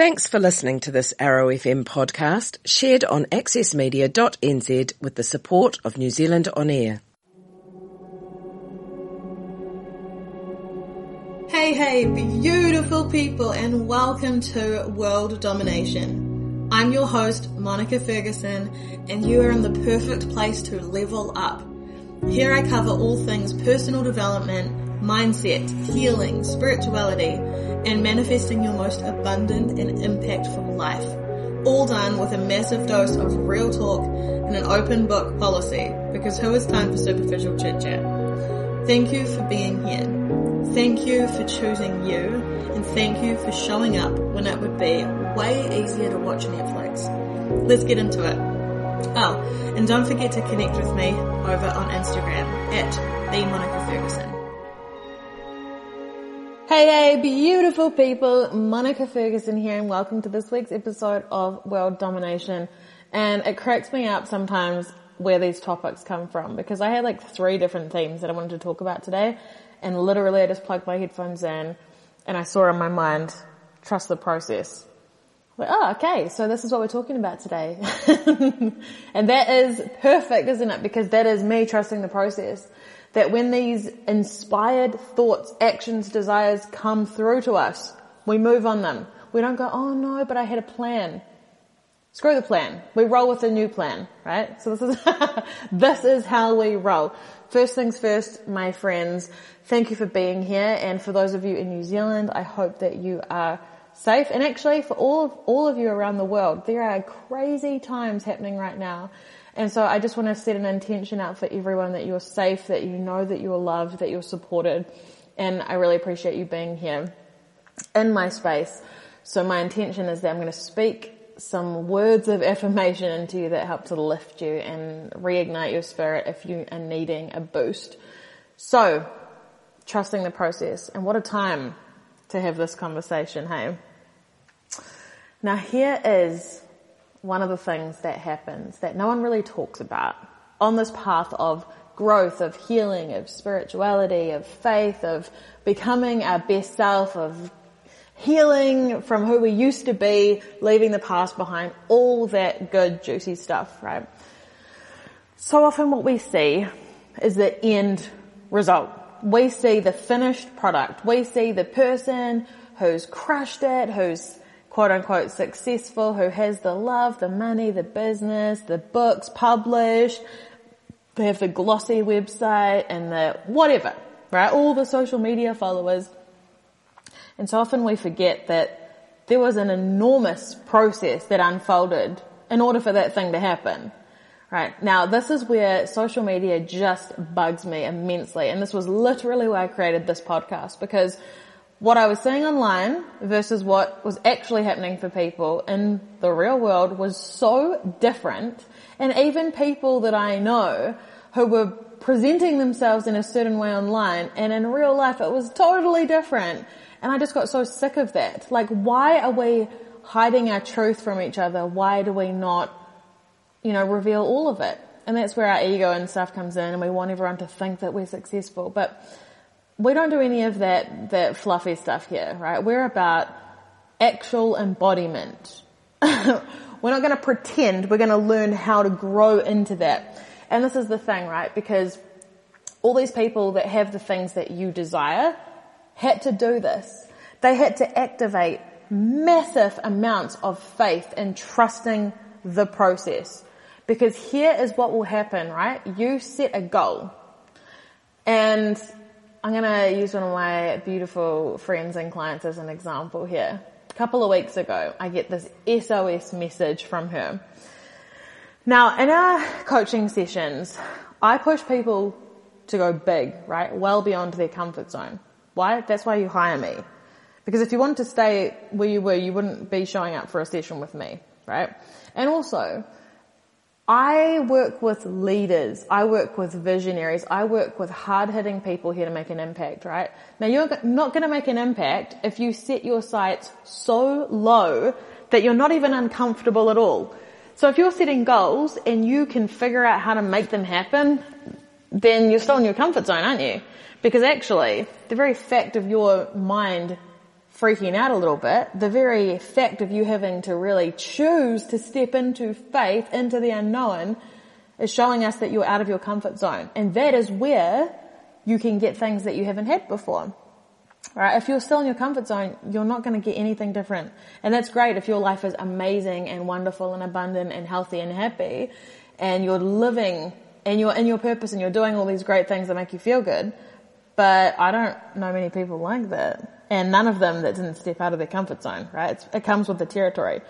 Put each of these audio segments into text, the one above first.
Thanks for listening to this Arrow FM podcast shared on accessmedia.nz with the support of New Zealand On Air. Hey, hey, beautiful people, and welcome to World Domination. I'm your host, Monica Ferguson, and you are in the perfect place to level up. Here I cover all things personal development, mindset, healing, spirituality, and manifesting your most abundant and impactful life. All done with a massive dose of real talk and an open book policy, because who has time for superficial chit chat? Thank you for being here. Thank you for choosing you and thank you for showing up when it would be way easier to watch Netflix. Let's get into it. Oh, and don't forget to connect with me over on Instagram at the Monica Ferguson. Hey, hey, beautiful people. Monica Ferguson here and welcome to this week's episode of World Domination. And it cracks me up sometimes where these topics come from because I had like three different themes that I wanted to talk about today and literally I just plugged my headphones in and I saw in my mind, trust the process. Like, oh, okay, so this is what we're talking about today. and that is perfect, isn't it? Because that is me trusting the process. That when these inspired thoughts, actions, desires come through to us, we move on them. We don't go, oh no, but I had a plan. Screw the plan. We roll with a new plan, right? So this is, this is how we roll. First things first, my friends, thank you for being here. And for those of you in New Zealand, I hope that you are safe. And actually for all of, all of you around the world, there are crazy times happening right now. And so I just want to set an intention out for everyone that you're safe, that you know that you're loved, that you're supported. And I really appreciate you being here in my space. So my intention is that I'm going to speak some words of affirmation into you that help to lift you and reignite your spirit if you are needing a boost. So, trusting the process. And what a time to have this conversation, hey? Now here is one of the things that happens that no one really talks about on this path of growth, of healing, of spirituality, of faith, of becoming our best self, of healing from who we used to be, leaving the past behind, all that good juicy stuff, right? So often what we see is the end result. We see the finished product. We see the person who's crushed it, who's quote unquote successful, who has the love, the money, the business, the books published, they have the glossy website and the whatever, right? All the social media followers and so often we forget that there was an enormous process that unfolded in order for that thing to happen. Right. Now this is where social media just bugs me immensely. And this was literally why I created this podcast because what I was seeing online versus what was actually happening for people in the real world was so different. And even people that I know who were presenting themselves in a certain way online and in real life it was totally different. And I just got so sick of that. Like, why are we hiding our truth from each other? Why do we not, you know, reveal all of it? And that's where our ego and stuff comes in and we want everyone to think that we're successful. But we don't do any of that, that fluffy stuff here, right? We're about actual embodiment. we're not going to pretend, we're going to learn how to grow into that. And this is the thing, right? Because all these people that have the things that you desire, had to do this. They had to activate massive amounts of faith and trusting the process. Because here is what will happen, right? You set a goal. And I'm gonna use one of my beautiful friends and clients as an example here. A couple of weeks ago, I get this SOS message from her. Now, in our coaching sessions, I push people to go big, right? Well beyond their comfort zone. Why? That's why you hire me. Because if you wanted to stay where you were, you wouldn't be showing up for a session with me, right? And also, I work with leaders. I work with visionaries. I work with hard-hitting people here to make an impact, right? Now you're not going to make an impact if you set your sights so low that you're not even uncomfortable at all. So if you're setting goals and you can figure out how to make them happen, then you're still in your comfort zone, aren't you? Because actually, the very fact of your mind freaking out a little bit, the very fact of you having to really choose to step into faith, into the unknown, is showing us that you're out of your comfort zone. And that is where you can get things that you haven't had before. Right? If you're still in your comfort zone, you're not going to get anything different. And that's great if your life is amazing and wonderful and abundant and healthy and happy and you're living and you're in your purpose and you're doing all these great things that make you feel good. But I don't know many people like that. And none of them that didn't step out of their comfort zone, right? It's, it comes with the territory.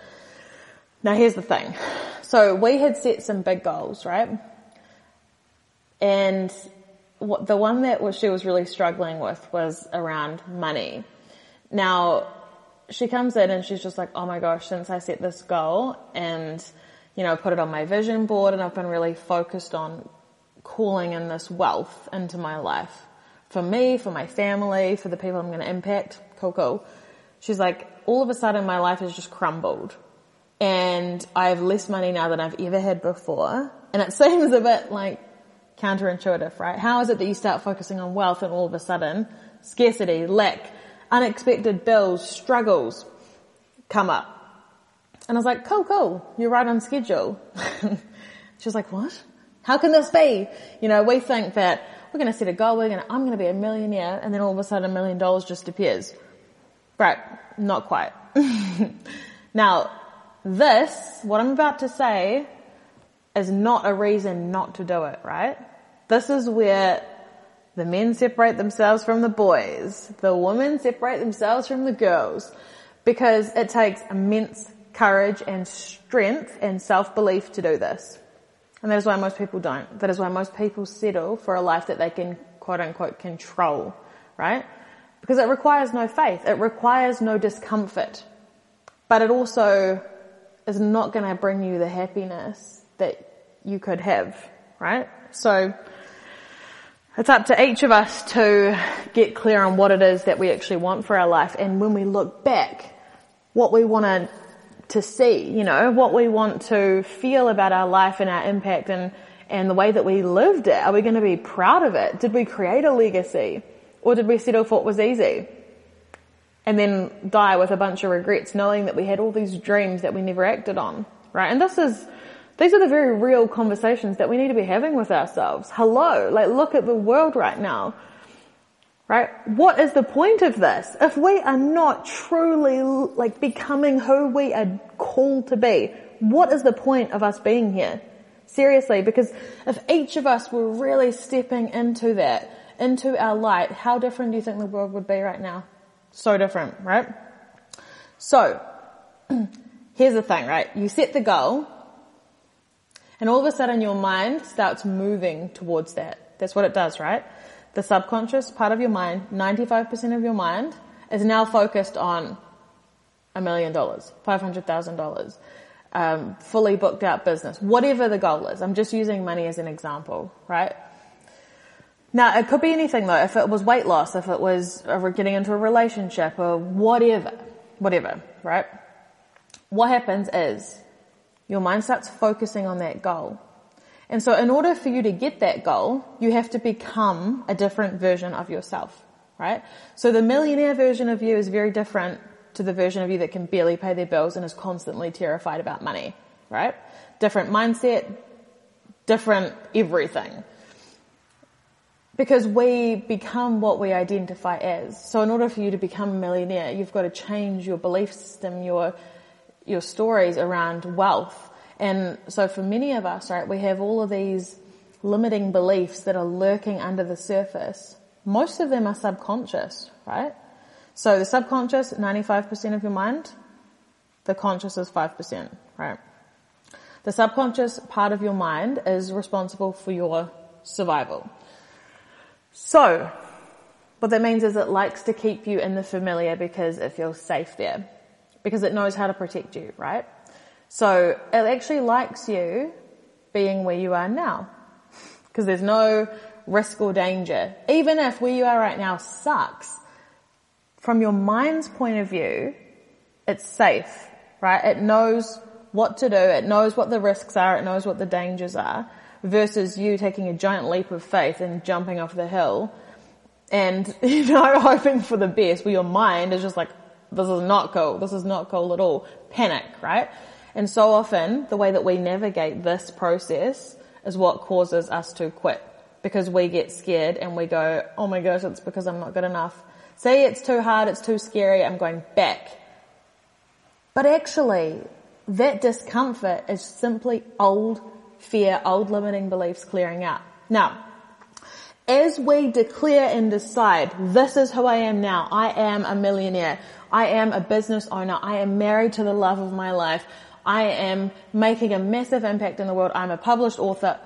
Now here's the thing. So we had set some big goals, right? And what, the one that she was really struggling with was around money. Now, she comes in and she's just like, oh my gosh, since I set this goal and, you know, put it on my vision board and I've been really focused on calling in this wealth into my life. For me, for my family, for the people I'm going to impact. Cool. She's like, all of a sudden my life has just crumbled and I have less money now than I've ever had before. And it seems a bit like counterintuitive, right? How is it that you start focusing on wealth and all of a sudden scarcity, lack, unexpected bills, struggles come up? And I was like, cool, cool. You're right on schedule. she was like, what? How can this be? You know, we think that we're going to set a goal, we're going to, I'm going to be a millionaire, and then all of a sudden a million dollars just appears. Right. Not quite. now, this, what I'm about to say, is not a reason not to do it, right? This is where the men separate themselves from the boys. The women separate themselves from the girls. Because it takes immense courage and strength and self-belief to do this. And that is why most people don't. That is why most people settle for a life that they can quote unquote control, right? Because it requires no faith. It requires no discomfort. But it also is not going to bring you the happiness that you could have, right? So, it's up to each of us to get clear on what it is that we actually want for our life and when we look back, what we want to, to see, you know, what we want to feel about our life and our impact and, and the way that we lived it. Are we going to be proud of it? Did we create a legacy? Or did we settle for what was easy? And then die with a bunch of regrets knowing that we had all these dreams that we never acted on, right? And this is, these are the very real conversations that we need to be having with ourselves. Hello, like look at the world right now. Right? What is the point of this? If we are not truly like becoming who we are called to be, what is the point of us being here? Seriously, because if each of us were really stepping into that, into our light, how different do you think the world would be right now? So different, right? So, here's the thing, right? You set the goal, and all of a sudden your mind starts moving towards that. That's what it does, right? The subconscious part of your mind, 95% of your mind, is now focused on a million dollars, $500,000, um, fully booked out business, whatever the goal is. I'm just using money as an example, right? Now, it could be anything though. If it was weight loss, if it was getting into a relationship or whatever, whatever, right? What happens is your mind starts focusing on that goal. And so in order for you to get that goal, you have to become a different version of yourself, right? So the millionaire version of you is very different to the version of you that can barely pay their bills and is constantly terrified about money, right? Different mindset, different everything. Because we become what we identify as. So in order for you to become a millionaire, you've got to change your belief system, your your stories around wealth. And so for many of us, right, we have all of these limiting beliefs that are lurking under the surface. Most of them are subconscious, right? So the subconscious, 95% of your mind. The conscious is 5%, right? The subconscious part of your mind is responsible for your survival. So, what that means is it likes to keep you in the familiar because it feels safe there because it knows how to protect you, right? So it actually likes you being where you are now because there's no risk or danger. Even if where you are right now sucks, from your mind's point of view, it's safe, right? It knows what to do. It knows what the risks are. It knows what the dangers are versus you taking a giant leap of faith and jumping off the hill and, you know, hoping for the best where your mind is just like, this is not cool. This is not cool at all. Panic, right? And so often the way that we navigate this process is what causes us to quit because we get scared and we go, oh my gosh, it's because I'm not good enough. See, it's too hard, it's too scary, I'm going back. But actually, that discomfort is simply old fear, old limiting beliefs clearing out. Now, as we declare and decide, this is who I am now, I am a millionaire, I am a business owner, I am married to the love of my life, I am making a massive impact in the world, I'm a published author,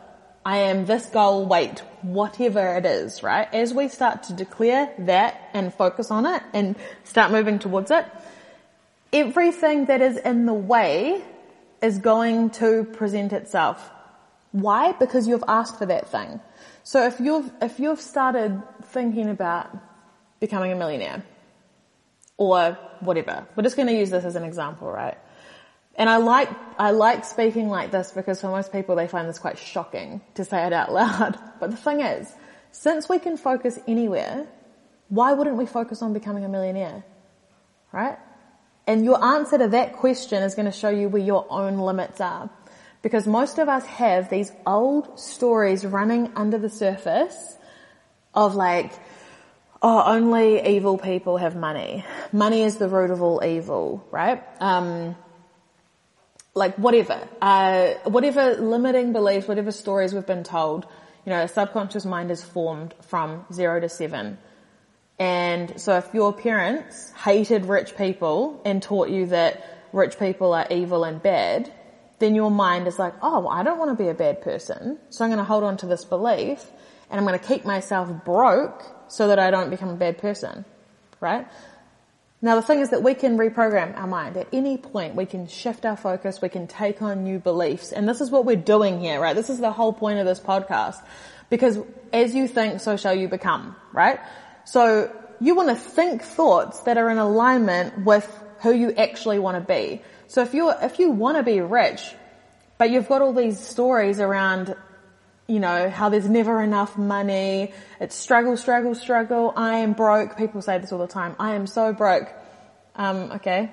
I am this goal, weight, whatever it is, right? As we start to declare that and focus on it and start moving towards it, everything that is in the way is going to present itself. Why? Because you've asked for that thing. So if you've, if you've started thinking about becoming a millionaire or whatever, we're just going to use this as an example, right? And I like, I like speaking like this because for most people they find this quite shocking to say it out loud. But the thing is, since we can focus anywhere, why wouldn't we focus on becoming a millionaire? Right? And your answer to that question is going to show you where your own limits are. Because most of us have these old stories running under the surface of like, oh, only evil people have money. Money is the root of all evil, right? Um, like whatever, uh, whatever limiting beliefs, whatever stories we've been told, you know, a subconscious mind is formed from zero to seven. And so if your parents hated rich people and taught you that rich people are evil and bad, then your mind is like, oh, well, I don't want to be a bad person. So I'm going to hold on to this belief and I'm going to keep myself broke so that I don't become a bad person. Right? Now the thing is that we can reprogram our mind at any point. We can shift our focus. We can take on new beliefs. And this is what we're doing here, right? This is the whole point of this podcast. Because as you think, so shall you become, right? So you want to think thoughts that are in alignment with who you actually want to be. So if you if you want to be rich, but you've got all these stories around you know, how there's never enough money. It's struggle, struggle, struggle. I am broke. People say this all the time. I am so broke. Um, okay.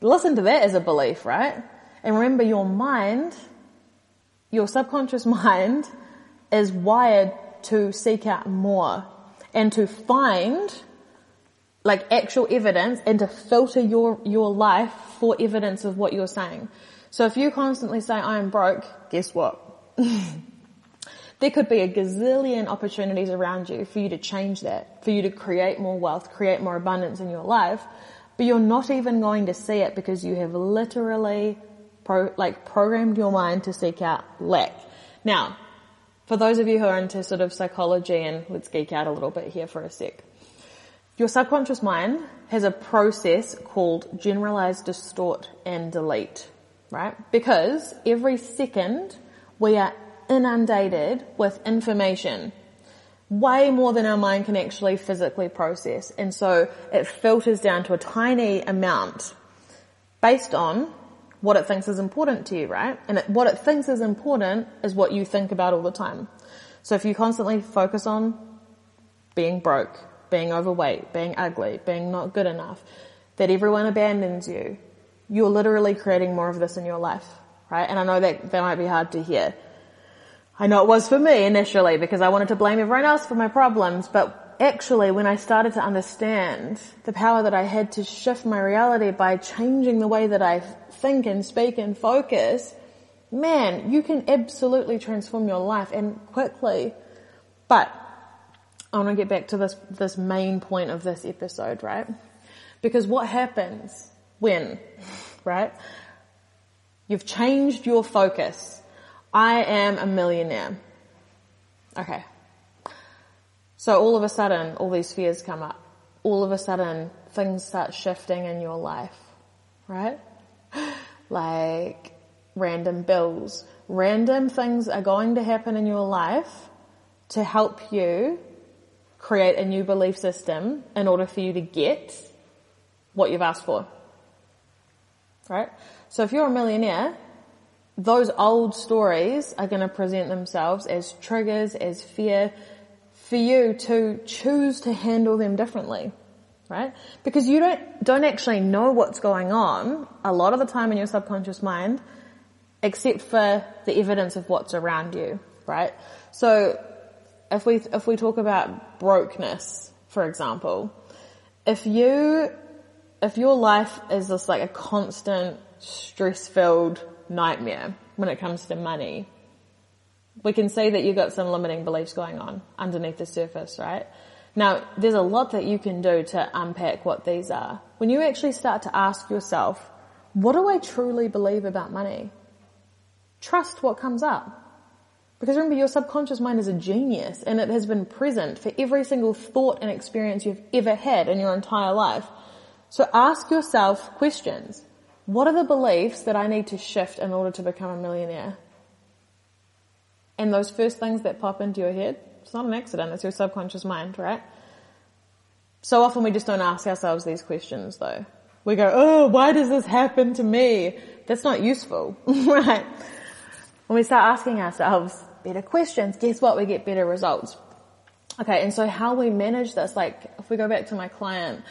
Listen to that as a belief, right? And remember your mind, your subconscious mind is wired to seek out more and to find like actual evidence and to filter your, your life for evidence of what you're saying. So if you constantly say, I am broke, guess what? There could be a gazillion opportunities around you for you to change that, for you to create more wealth, create more abundance in your life, but you're not even going to see it because you have literally pro, like programmed your mind to seek out lack. Now, for those of you who are into sort of psychology and let's geek out a little bit here for a sec. Your subconscious mind has a process called generalize, distort and delete, right? Because every second we are inundated with information. Way more than our mind can actually physically process. And so it filters down to a tiny amount based on what it thinks is important to you, right? And it, what it thinks is important is what you think about all the time. So if you constantly focus on being broke, being overweight, being ugly, being not good enough, that everyone abandons you, you're literally creating more of this in your life, right? And I know that that might be hard to hear, I know it was for me initially because I wanted to blame everyone else for my problems, but actually when I started to understand the power that I had to shift my reality by changing the way that I think and speak and focus, man, you can absolutely transform your life and quickly. But I want to get back to this, this main point of this episode, right? Because what happens when, right? You've changed your focus I am a millionaire. Okay. So all of a sudden, all these fears come up. All of a sudden, things start shifting in your life, right? Like random bills. Random things are going to happen in your life to help you create a new belief system in order for you to get what you've asked for. Right? So if you're a millionaire, those old stories are going to present themselves as triggers, as fear, for you to choose to handle them differently. right? Because you don't, don't actually know what's going on a lot of the time in your subconscious mind, except for the evidence of what's around you, right? So if we, if we talk about brokenness, for example, if you, if your life is just like a constant stress filled nightmare when it comes to money, we can see that you've got some limiting beliefs going on underneath the surface, right? Now, there's a lot that you can do to unpack what these are. When you actually start to ask yourself, what do I truly believe about money? Trust what comes up. Because remember, your subconscious mind is a genius and it has been present for every single thought and experience you've ever had in your entire life. So ask yourself questions. What are the beliefs that I need to shift in order to become a millionaire? And those first things that pop into your head, it's not an accident, it's your subconscious mind, right? So often we just don't ask ourselves these questions though. We go, oh, why does this happen to me? That's not useful, right? When we start asking ourselves better questions, guess what? We get better results. Okay, and so how we manage this, like if we go back to my client,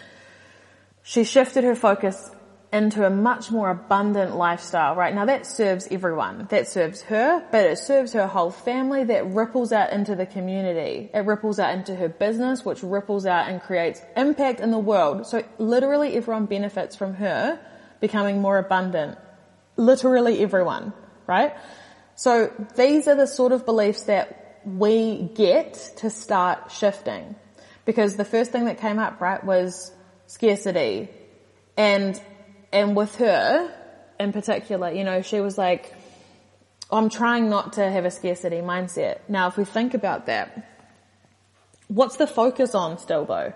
she shifted her focus into a much more abundant lifestyle, right? Now that serves everyone. That serves her, but it serves her whole family. That ripples out into the community. It ripples out into her business, which ripples out and creates impact in the world. So literally everyone benefits from her becoming more abundant. Literally everyone, right? So these are the sort of beliefs that we get to start shifting. Because the first thing that came up, right, was scarcity. And and with her in particular, you know, she was like, I'm trying not to have a scarcity mindset. Now, if we think about that, what's the focus on still though?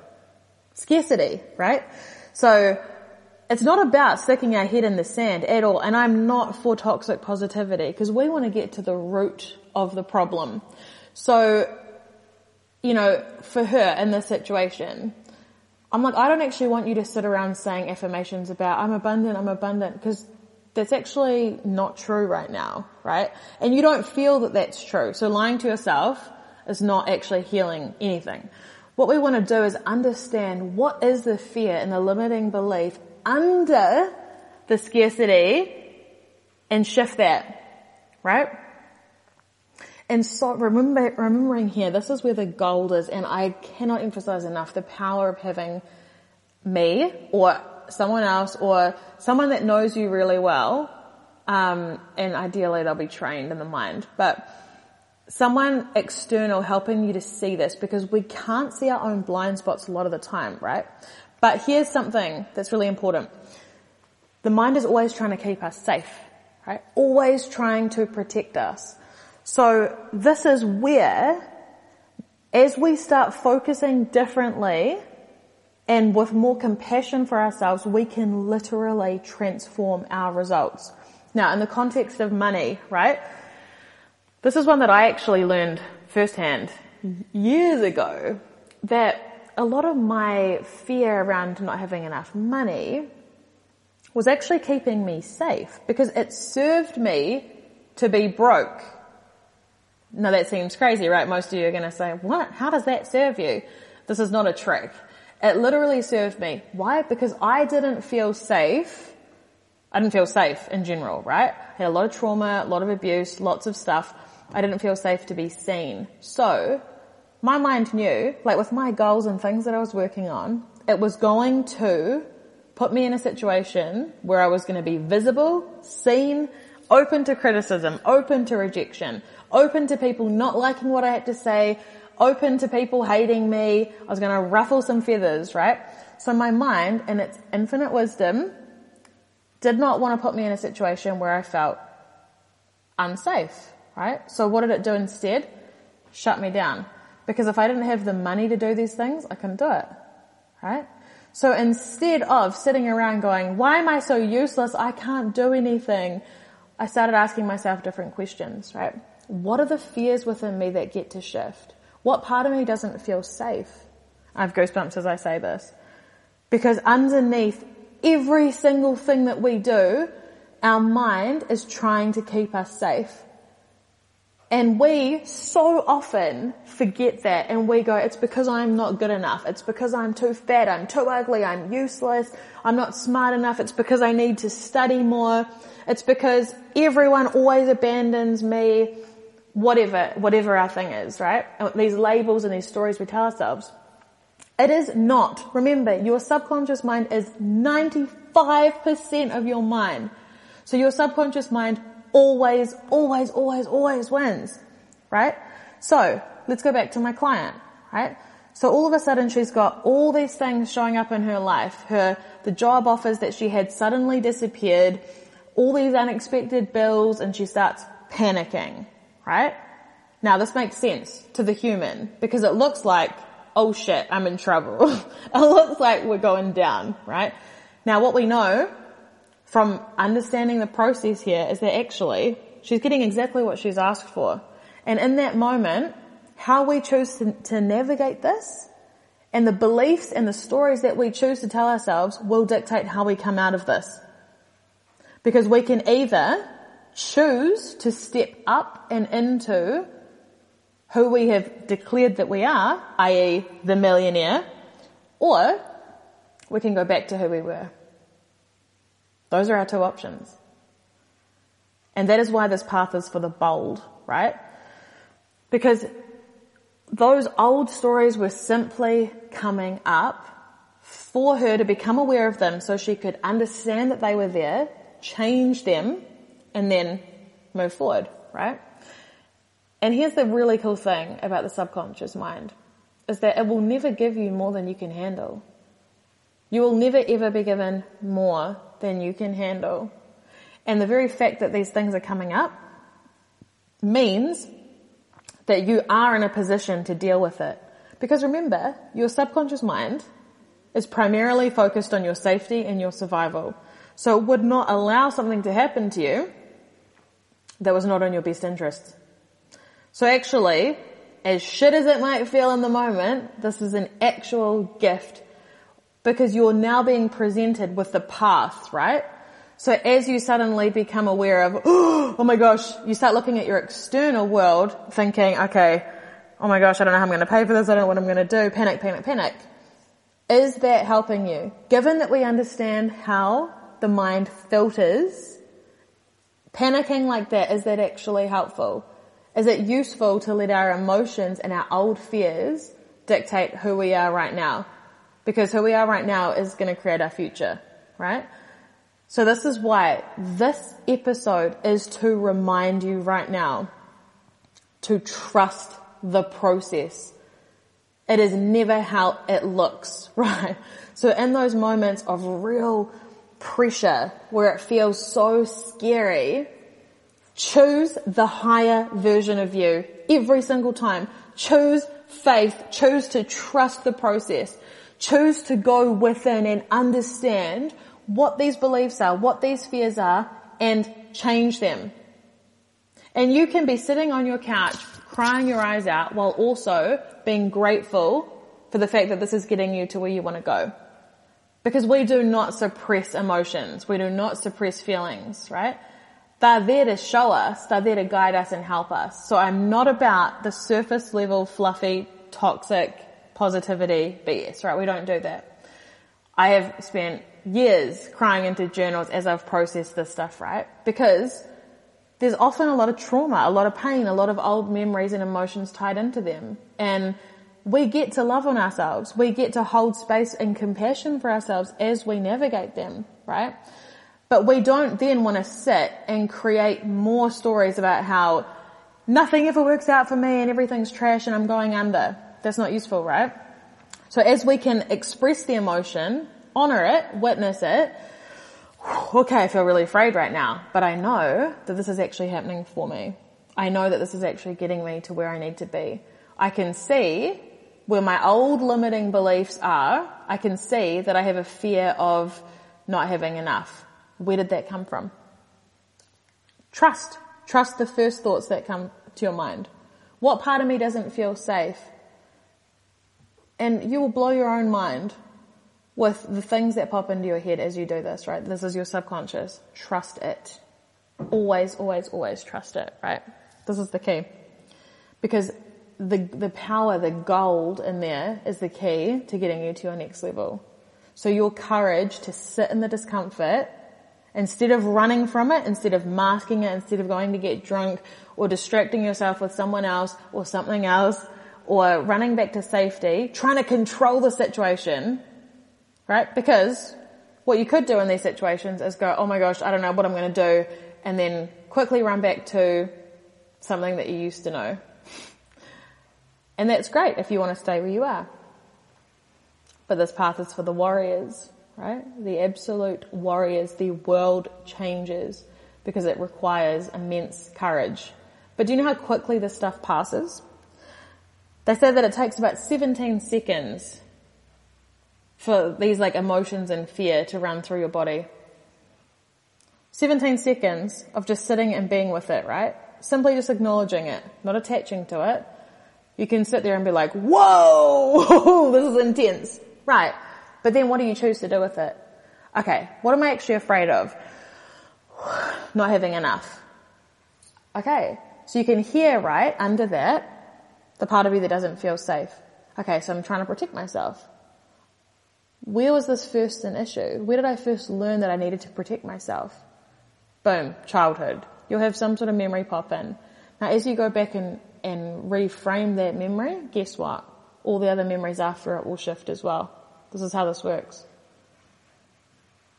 Scarcity, right? So, it's not about sticking our head in the sand at all, and I'm not for toxic positivity, because we want to get to the root of the problem. So, you know, for her in this situation, I'm like, I don't actually want you to sit around saying affirmations about I'm abundant, I'm abundant, because that's actually not true right now, right? And you don't feel that that's true. So lying to yourself is not actually healing anything. What we want to do is understand what is the fear and the limiting belief under the scarcity and shift that, right? And so remember, remembering here, this is where the gold is, and I cannot emphasize enough the power of having me or someone else or someone that knows you really well, um, and ideally they'll be trained in the mind, but someone external helping you to see this because we can't see our own blind spots a lot of the time, right? But here's something that's really important. The mind is always trying to keep us safe, right? Always trying to protect us. So this is where, as we start focusing differently and with more compassion for ourselves, we can literally transform our results. Now, in the context of money, right? This is one that I actually learned firsthand years ago that a lot of my fear around not having enough money was actually keeping me safe because it served me to be broke now that seems crazy, right? Most of you are going to say, what? How does that serve you? This is not a trick. It literally served me. Why? Because I didn't feel safe. I didn't feel safe in general, right? I had a lot of trauma, a lot of abuse, lots of stuff. I didn't feel safe to be seen. So, my mind knew, like with my goals and things that I was working on, it was going to put me in a situation where I was going to be visible, seen, open to criticism, open to rejection, open to people not liking what I had to say, open to people hating me. I was going to ruffle some feathers, right? So my mind, in its infinite wisdom, did not want to put me in a situation where I felt unsafe, right? So what did it do instead? Shut me down. Because if I didn't have the money to do these things, I couldn't do it, right? So instead of sitting around going, why am I so useless? I can't do anything. I started asking myself different questions, right? What are the fears within me that get to shift? What part of me doesn't feel safe? I have goosebumps as I say this. Because underneath every single thing that we do, our mind is trying to keep us safe. And we so often forget that and we go, it's because I'm not good enough. It's because I'm too fat. I'm too ugly. I'm useless. I'm not smart enough. It's because I need to study more. It's because everyone always abandons me. Whatever, whatever our thing is, right? Uh, these labels and these stories we tell ourselves. It is not. Remember, your subconscious mind is 95% of your mind. So your subconscious mind always, always, always, always wins, right? So let's go back to my client, right? So all of a sudden she's got all these things showing up in her life. Her, the job offers that she had suddenly disappeared, all these unexpected bills and she starts panicking, right? Now this makes sense to the human because it looks like, oh shit, I'm in trouble. it looks like we're going down, right? Now what we know from understanding the process here is that actually she's getting exactly what she's asked for. And in that moment, how we choose to, to, navigate this and the beliefs and the stories that we choose to tell ourselves will dictate how we come out of this. Because we can either choose to step up and into who we have declared that we are, i.e. the millionaire, or we can go back to who we were. Those are our two options. And that is why this path is for the bold, right? Because those old stories were simply coming up for her to become aware of them so she could understand that they were there, change them, and then move forward, right? And here's the really cool thing about the subconscious mind is that it will never give you more than you can handle. You will never ever be given more than you can handle. And the very fact that these things are coming up means that you are in a position to deal with it. Because remember, your subconscious mind is primarily focused on your safety and your survival. So it would not allow something to happen to you that was not in your best interest. So actually, as shit as it might feel in the moment, this is an actual gift because you're now being presented with the path, right? So as you suddenly become aware of, oh my gosh, you start looking at your external world thinking, okay, oh my gosh, I don't know how I'm going to pay for this, I don't know what I'm going to do, panic, panic, panic. Is that helping you? Given that we understand how the mind filters, panicking like that, is that actually helpful? Is it useful to let our emotions and our old fears dictate who we are right now? Because who we are right now is going to create our future, right? So this is why this episode is to remind you right now to trust the process. It is never how it looks, right? So in those moments of real pressure where it feels so scary, choose the higher version of you every single time. Choose faith. Choose to trust the process choose to go within and understand what these beliefs are, what these fears are, and change them. And you can be sitting on your couch crying your eyes out while also being grateful for the fact that this is getting you to where you want to go. Because we do not suppress emotions. We do not suppress feelings, right? They're there to show us, they're there to guide us and help us. So I'm not about the surface level fluffy, toxic, positivity BS, right? We don't do that. I have spent years crying into journals as I've processed this stuff, right? Because there's often a lot of trauma, a lot of pain, a lot of old memories and emotions tied into them. And we get to love on ourselves. We get to hold space and compassion for ourselves as we navigate them, right? But we don't then want to sit and create more stories about how nothing ever works out for me and everything's trash and I'm going under. That's not useful, right? So as we can express the emotion, honor it, witness it, okay, I feel really afraid right now, but I know that this is actually happening for me. I know that this is actually getting me to where I need to be. I can see where my old limiting beliefs are. I can see that I have a fear of not having enough. Where did that come from? Trust. Trust the first thoughts that come to your mind. What part of me doesn't feel safe? And you will blow your own mind with the things that pop into your head as you do this, right? This is your subconscious. Trust it. Always, always, always trust it, right? This is the key. Because the, the power, the gold in there is the key to getting you to your next level. So your courage to sit in the discomfort instead of running from it, instead of masking it, instead of going to get drunk or distracting yourself with someone else or something else or running back to safety, trying to control the situation, right? Because what you could do in these situations is go, oh my gosh, I don't know what I'm going to do, and then quickly run back to something that you used to know. And that's great if you want to stay where you are. But this path is for the warriors, right? The absolute warriors. The world changes because it requires immense courage. But do you know how quickly this stuff passes? They say that it takes about 17 seconds for these like emotions and fear to run through your body. 17 seconds of just sitting and being with it, right? Simply just acknowledging it, not attaching to it. You can sit there and be like, whoa, this is intense. Right. But then what do you choose to do with it? Okay, what am I actually afraid of? Not having enough. Okay, so you can hear, right, under that, the part of you that doesn't feel safe. Okay, so I'm trying to protect myself. Where was this first an issue? Where did I first learn that I needed to protect myself? Boom, childhood. You'll have some sort of memory pop in. Now as you go back and, and reframe that memory, guess what? All the other memories after it will shift as well. This is how this works.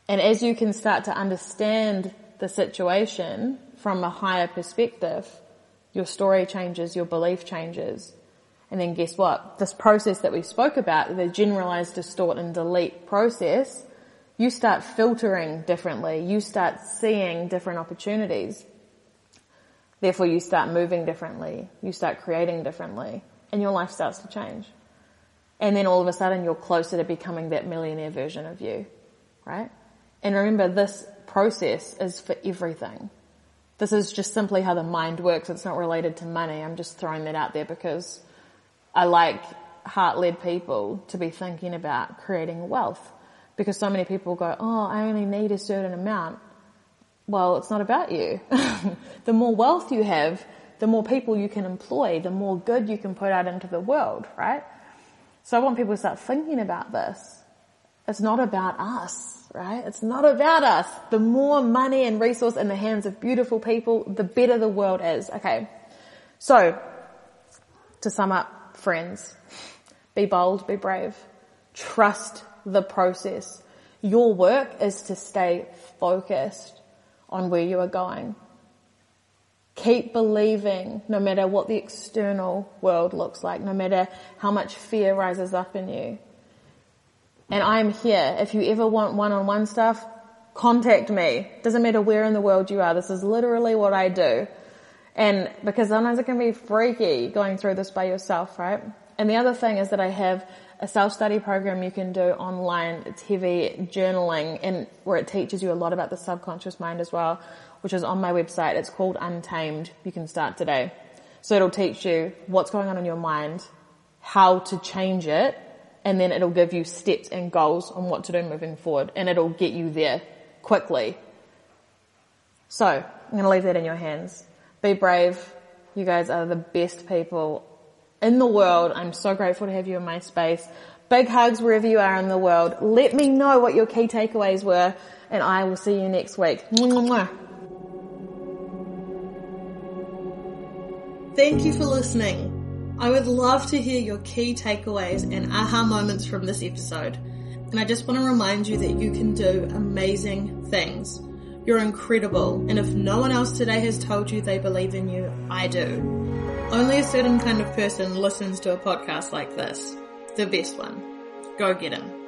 And as you can start to understand the situation from a higher perspective, your story changes, your belief changes. And then guess what? This process that we spoke about, the generalize, distort and delete process, you start filtering differently. You start seeing different opportunities. Therefore you start moving differently. You start creating differently and your life starts to change. And then all of a sudden you're closer to becoming that millionaire version of you, right? And remember this process is for everything. This is just simply how the mind works. It's not related to money. I'm just throwing that out there because I like heart-led people to be thinking about creating wealth because so many people go, oh, I only need a certain amount. Well, it's not about you. the more wealth you have, the more people you can employ, the more good you can put out into the world, right? So I want people to start thinking about this. It's not about us, right? It's not about us. The more money and resource in the hands of beautiful people, the better the world is. Okay. So, to sum up, friends, be bold, be brave, trust the process. Your work is to stay focused on where you are going. Keep believing no matter what the external world looks like, no matter how much fear rises up in you. And I'm here. If you ever want one-on-one stuff, contact me. Doesn't matter where in the world you are. This is literally what I do. And because sometimes it can be freaky going through this by yourself, right? And the other thing is that I have a self-study program you can do online. It's heavy journaling and where it teaches you a lot about the subconscious mind as well which is on my website. It's called Untamed. You can start today. So it'll teach you what's going on in your mind, how to change it, and then it'll give you steps and goals on what to do moving forward, and it'll get you there quickly. So, I'm gonna leave that in your hands. Be brave. You guys are the best people in the world. I'm so grateful to have you in my space. Big hugs wherever you are in the world. Let me know what your key takeaways were, and I will see you next week. Thank you for listening. I would love to hear your key takeaways and aha moments from this episode. And I just want to remind you that you can do amazing things. You're incredible. And if no one else today has told you they believe in you, I do. Only a certain kind of person listens to a podcast like this. The best one. Go get him.